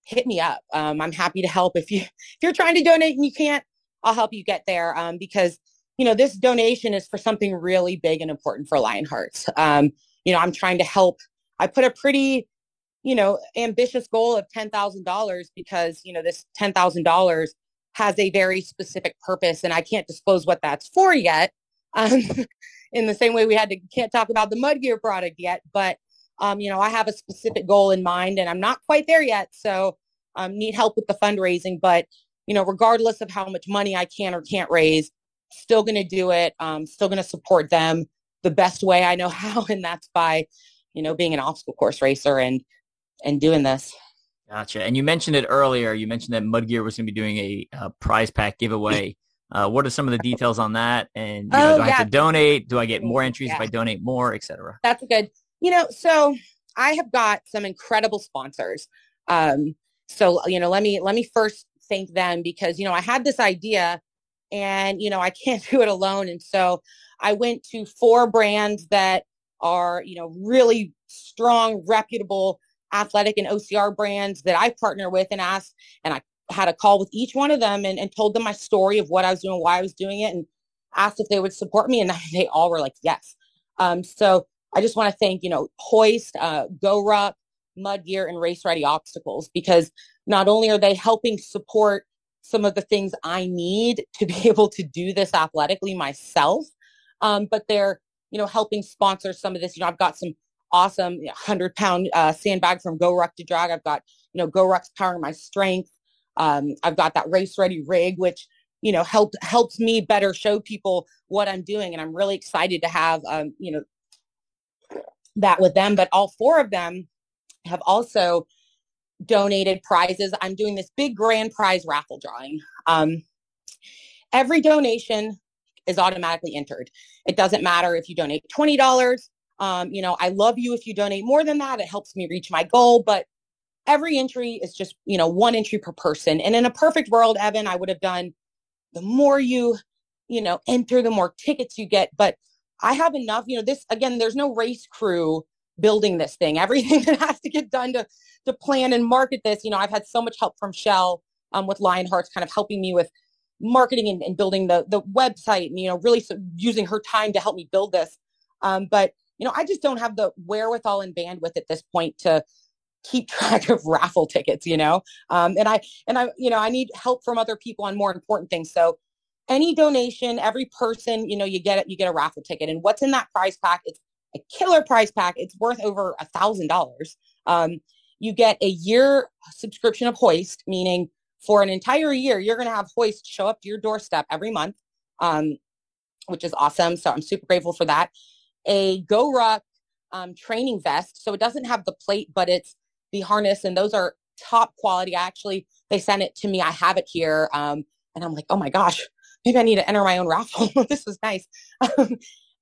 hit me up. Um, I'm happy to help. If you if you're trying to donate and you can't, I'll help you get there um, because you know, this donation is for something really big and important for Lionhearts. Um, you know, I'm trying to help. I put a pretty, you know, ambitious goal of $10,000 because, you know, this $10,000 has a very specific purpose and I can't disclose what that's for yet. Um, in the same way we had to can't talk about the mud gear product yet, but um, you know, I have a specific goal in mind and I'm not quite there yet. So um, need help with the fundraising, but you know, regardless of how much money I can or can't raise, still going to do it. Um, still going to support them the best way I know how. And that's by, you know, being an obstacle course racer and, and doing this. Gotcha. And you mentioned it earlier. You mentioned that Mud Gear was going to be doing a, a prize pack giveaway. Uh, what are some of the details on that? And you know, oh, do I yeah. have to donate? Do I get more entries yeah. if I donate more, etc.? That's good. You know, so I have got some incredible sponsors. Um, so you know, let me let me first thank them because you know I had this idea, and you know I can't do it alone, and so I went to four brands that are you know really strong, reputable athletic and OCR brands that I partner with, and asked, and I had a call with each one of them and, and told them my story of what I was doing, why I was doing it, and asked if they would support me, and they all were like yes. Um, so I just want to thank you know Hoist, uh, GoRuck, Mud Gear, and Race Ready Obstacles because not only are they helping support some of the things I need to be able to do this athletically myself, um, but they're you know helping sponsor some of this. You know, I've got some awesome 100 pound uh, sandbag from GoRuck to drag. I've got you know GoRuck's powering my strength. Um, I've got that race ready rig, which you know helped helps me better show people what I'm doing, and I'm really excited to have um, you know that with them. But all four of them have also donated prizes. I'm doing this big grand prize raffle drawing. Um, every donation is automatically entered. It doesn't matter if you donate twenty dollars. Um, you know, I love you if you donate more than that. It helps me reach my goal, but every entry is just, you know, one entry per person. And in a perfect world, Evan, I would have done the more you, you know, enter, the more tickets you get. But I have enough, you know, this again, there's no race crew building this thing. Everything that has to get done to to plan and market this, you know, I've had so much help from Shell um, with Lionhearts kind of helping me with marketing and, and building the the website and you know really so using her time to help me build this um, but you know i just don't have the wherewithal and bandwidth at this point to keep track of raffle tickets, you know? Um, and I, and I, you know, I need help from other people on more important things. So any donation, every person, you know, you get it, you get a raffle ticket. And what's in that prize pack? It's a killer prize pack. It's worth over a thousand dollars. Um, you get a year subscription of Hoist, meaning for an entire year, you're going to have Hoist show up to your doorstep every month, um, which is awesome. So I'm super grateful for that. A GoRuck um, training vest. So it doesn't have the plate, but it's the harness and those are top quality. Actually, they sent it to me. I have it here. Um, and I'm like, oh my gosh, maybe I need to enter my own raffle. this was nice.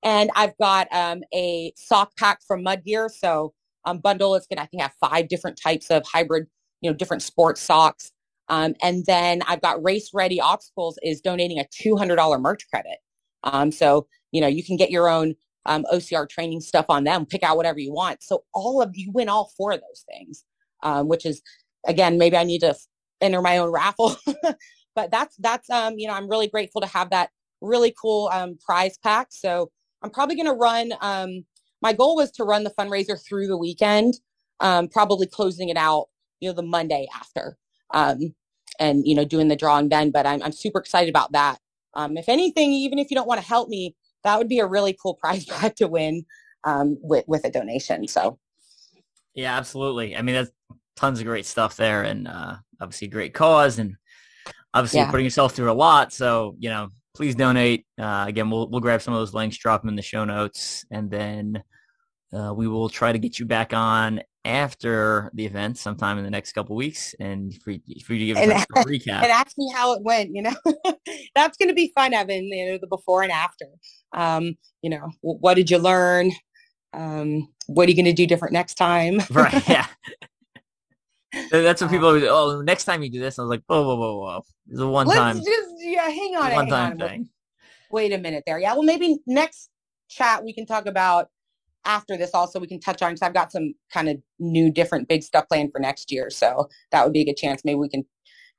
and I've got um, a sock pack from Mud Gear. So um, bundle, it's going to, I think, have five different types of hybrid, you know, different sports socks. Um, and then I've got Race Ready Obstacles is donating a $200 merch credit. Um, so, you know, you can get your own um, OCR training stuff on them, pick out whatever you want. So all of you win all four of those things, um, which is again, maybe I need to enter my own raffle, but that's, that's, um, you know, I'm really grateful to have that really cool, um, prize pack. So I'm probably going to run, um, my goal was to run the fundraiser through the weekend, um, probably closing it out, you know, the Monday after, um, and, you know, doing the drawing then, but I'm, I'm super excited about that. Um, if anything, even if you don't want to help me, that would be a really cool prize pack to win um, with with a donation. So, yeah, absolutely. I mean, that's tons of great stuff there, and uh, obviously great cause, and obviously yeah. putting yourself through a lot. So, you know, please donate. Uh, again, we'll we'll grab some of those links, drop them in the show notes, and then uh, we will try to get you back on after the event sometime in the next couple weeks and for, for you to give us a recap and ask me how it went you know that's going to be fun evan you know the before and after um, you know what did you learn um, what are you going to do different next time right yeah that's what people always oh next time you do this i was like whoa whoa whoa whoa it's a one time just yeah hang on one time thing wait a minute there yeah well maybe next chat we can talk about after this also we can touch on because I've got some kind of new different big stuff planned for next year. So that would be a good chance. Maybe we can,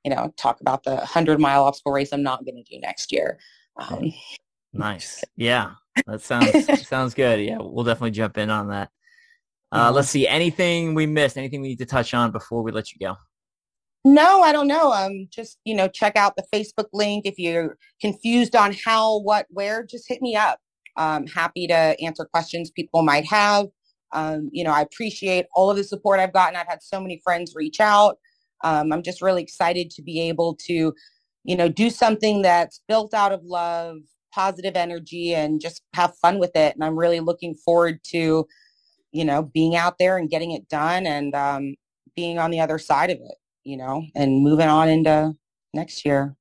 you know, talk about the hundred mile obstacle race I'm not going to do next year. Um, nice. Yeah, that sounds sounds good. Yeah, we'll definitely jump in on that. Uh, let's see. Anything we missed? Anything we need to touch on before we let you go? No, I don't know. Um, just you know, check out the Facebook link if you're confused on how, what, where. Just hit me up. I'm happy to answer questions people might have. Um, you know, I appreciate all of the support I've gotten. I've had so many friends reach out. Um, I'm just really excited to be able to, you know, do something that's built out of love, positive energy, and just have fun with it. And I'm really looking forward to, you know, being out there and getting it done and um, being on the other side of it, you know, and moving on into next year.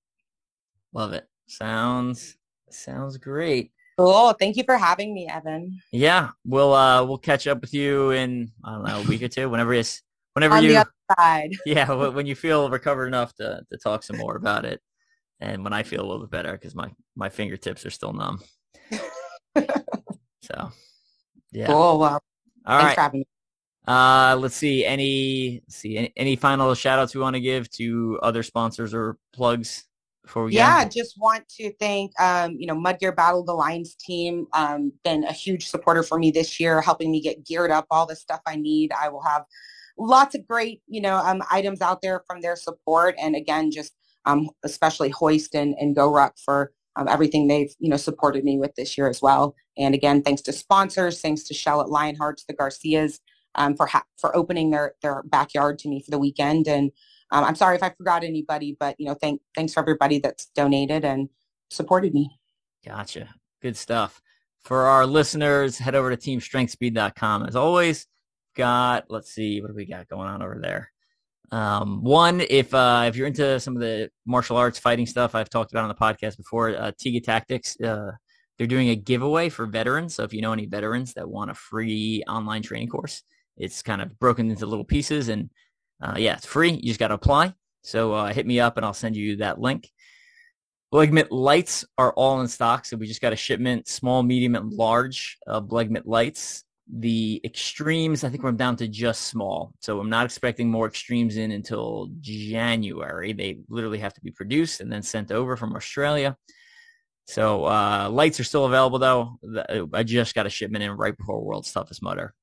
Love it. Sounds sounds great. Cool. Thank you for having me, Evan. Yeah, we'll uh we'll catch up with you in I don't know a week or two, whenever it's whenever you're On you the other side. yeah when you feel recovered enough to to talk some more about it, and when I feel a little bit better because my my fingertips are still numb. so yeah. Cool. Well, All thanks right. for having me. Uh, let's see. Any let's see any, any final shout outs we want to give to other sponsors or plugs before we Yeah, go? just want to thank um, you know Mud Gear Battle the Lions team. Um, been a huge supporter for me this year, helping me get geared up, all the stuff I need. I will have lots of great you know um, items out there from their support, and again, just um, especially Hoist and, and Go Ruck for um, everything they've you know supported me with this year as well. And again, thanks to sponsors, thanks to Shell at Lionhearts, the Garcias. Um, for ha- for opening their their backyard to me for the weekend, and um, I'm sorry if I forgot anybody, but you know, thank thanks for everybody that's donated and supported me. Gotcha. Good stuff. For our listeners, head over to teamstrengthspeed.com. As always, got let's see what do we got going on over there. Um, one, if uh, if you're into some of the martial arts fighting stuff I've talked about on the podcast before, uh, Tiga Tactics, uh, they're doing a giveaway for veterans. So if you know any veterans that want a free online training course, it's kind of broken into little pieces, and uh, yeah, it's free. You just got to apply. So uh, hit me up, and I'll send you that link. Blegmit lights are all in stock, so we just got a shipment, small, medium, and large uh, Blegmit lights. The extremes, I think we're down to just small, so I'm not expecting more extremes in until January. They literally have to be produced and then sent over from Australia. So uh, lights are still available though. I just got a shipment in right before World's Toughest Mudder.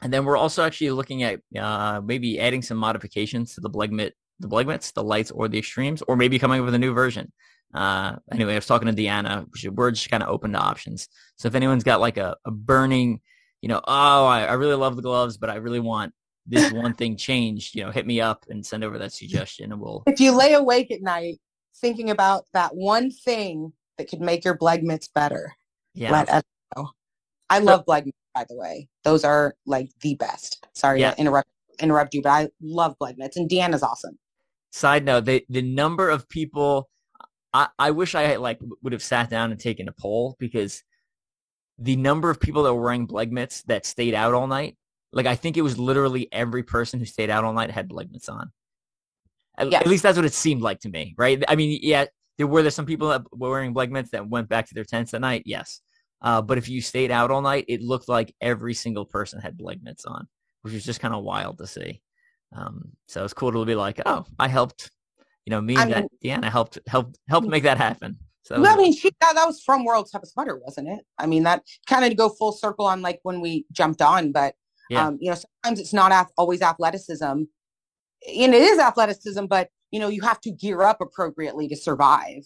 And then we're also actually looking at uh, maybe adding some modifications to the Blegmit, the Blegmits, the lights, or the extremes, or maybe coming up with a new version. Uh, anyway, I was talking to Deanna. We're just kind of open to options. So if anyone's got like a, a burning, you know, oh, I, I really love the gloves, but I really want this one thing changed, you know, hit me up and send over that suggestion, and we'll. If you lay awake at night thinking about that one thing that could make your Blegmits better, Yeah, let us know. I love Blegmits, by the way. Those are like the best. Sorry Yeah. to interrupt interrupt you, but I love Blegmits, and Deanna's awesome. Side note: the the number of people, I, I wish I had, like would have sat down and taken a poll because the number of people that were wearing Blegmits that stayed out all night, like I think it was literally every person who stayed out all night had Blegmits on. At, Yes. at least that's what it seemed like to me, right? I mean, yeah, there were there some people that were wearing Blegmits that went back to their tents at night, yes. Uh, but if you stayed out all night, it looked like every single person had Blegmits on, which was just kind of wild to see. Um, so it's cool to be like, oh, I helped, you know, me I and that Deanna helped helped helped make that happen. So Well, I mean, she, that, that was from World's Toughest Mudder, wasn't it? I mean, that kind of go full circle on like when we jumped on, but Yeah. um, you know, sometimes it's not ath- always athleticism, and it is athleticism, but you know, you have to gear up appropriately to survive.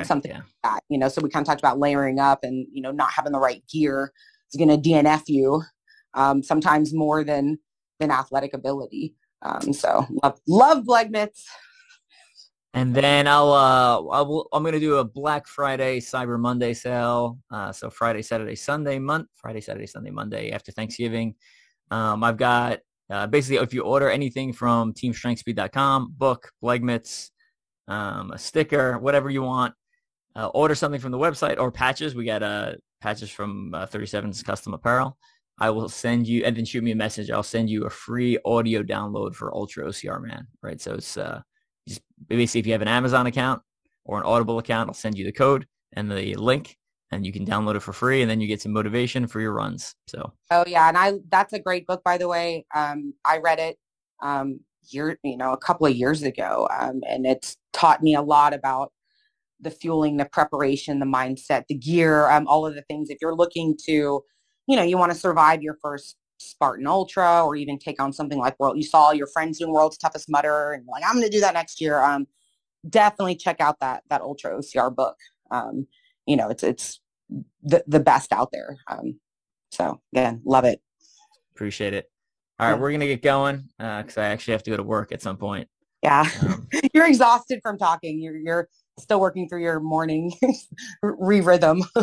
um, something yeah. That you know, so we kind of talked about layering up, and you know, not having the right gear is going to DNF you um, sometimes more than than athletic ability. Um, so love love Blegmits. And then I'll uh I will, I'm gonna do a Black Friday Cyber Monday sale. Uh, so Friday, Saturday, Sunday, month Friday, Saturday, Sunday, Monday after Thanksgiving. Um, I've got uh, basically if you order anything from TeamStrengthSpeed.com, book, Blegmits, um, a sticker, whatever you want, uh, order something from the website or patches. We got uh patches from uh, 37's Custom Apparel. I will send you and then shoot me a message. I'll send you a free audio download for Ultra OCR Man. Right, so it's uh just basically if you have an Amazon account or an Audible account, I'll send you the code and the link and you can download it for free and then you get some motivation for your runs. So Oh yeah, and I that's a great book by the way. Um, I read it um, year you know a couple of years ago, um, and it's taught me a lot about the fueling, the preparation, the mindset, the gear, um, all of the things. If you're looking to, you know, you want to survive your first Spartan Ultra or even take on something like World. You saw your friends doing World's Toughest Mudder and like, I'm going to do that next year. Um, definitely check out that, that Ultra OCR book. Um, you know, it's, it's the, the best out there. Um, so again, love it. Appreciate it. All right, yeah. we're going to get going because uh, I actually have to go to work at some point. Yeah. Um, you're exhausted from talking. You're, you're still working through your morning re-rhythm.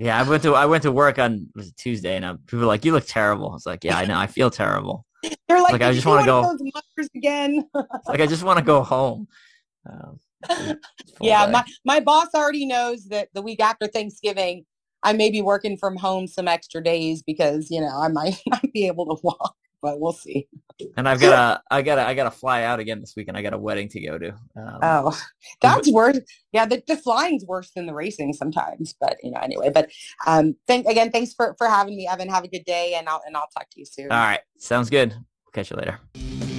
Yeah, I went to I went to work on was it Tuesday, and uh, people were like, "You look terrible." I was like, "Yeah, I know. I feel terrible." You're like, like I just want to go again. like I just want to go home. Um, yeah, my my boss already knows that the week after Thanksgiving, I may be working from home some extra days because you know I might not be able to walk but we'll see. And I've got a, I got a, I got to fly out again this weekend. I got a wedding to go to. Um, oh, that's worse. Yeah, the, the flying's worse than the racing sometimes. But you know, anyway. But um, thank again. Thanks for for having me, Evan. Have a good day, and I'll and I'll talk to you soon. All right, sounds good. We'll catch you later.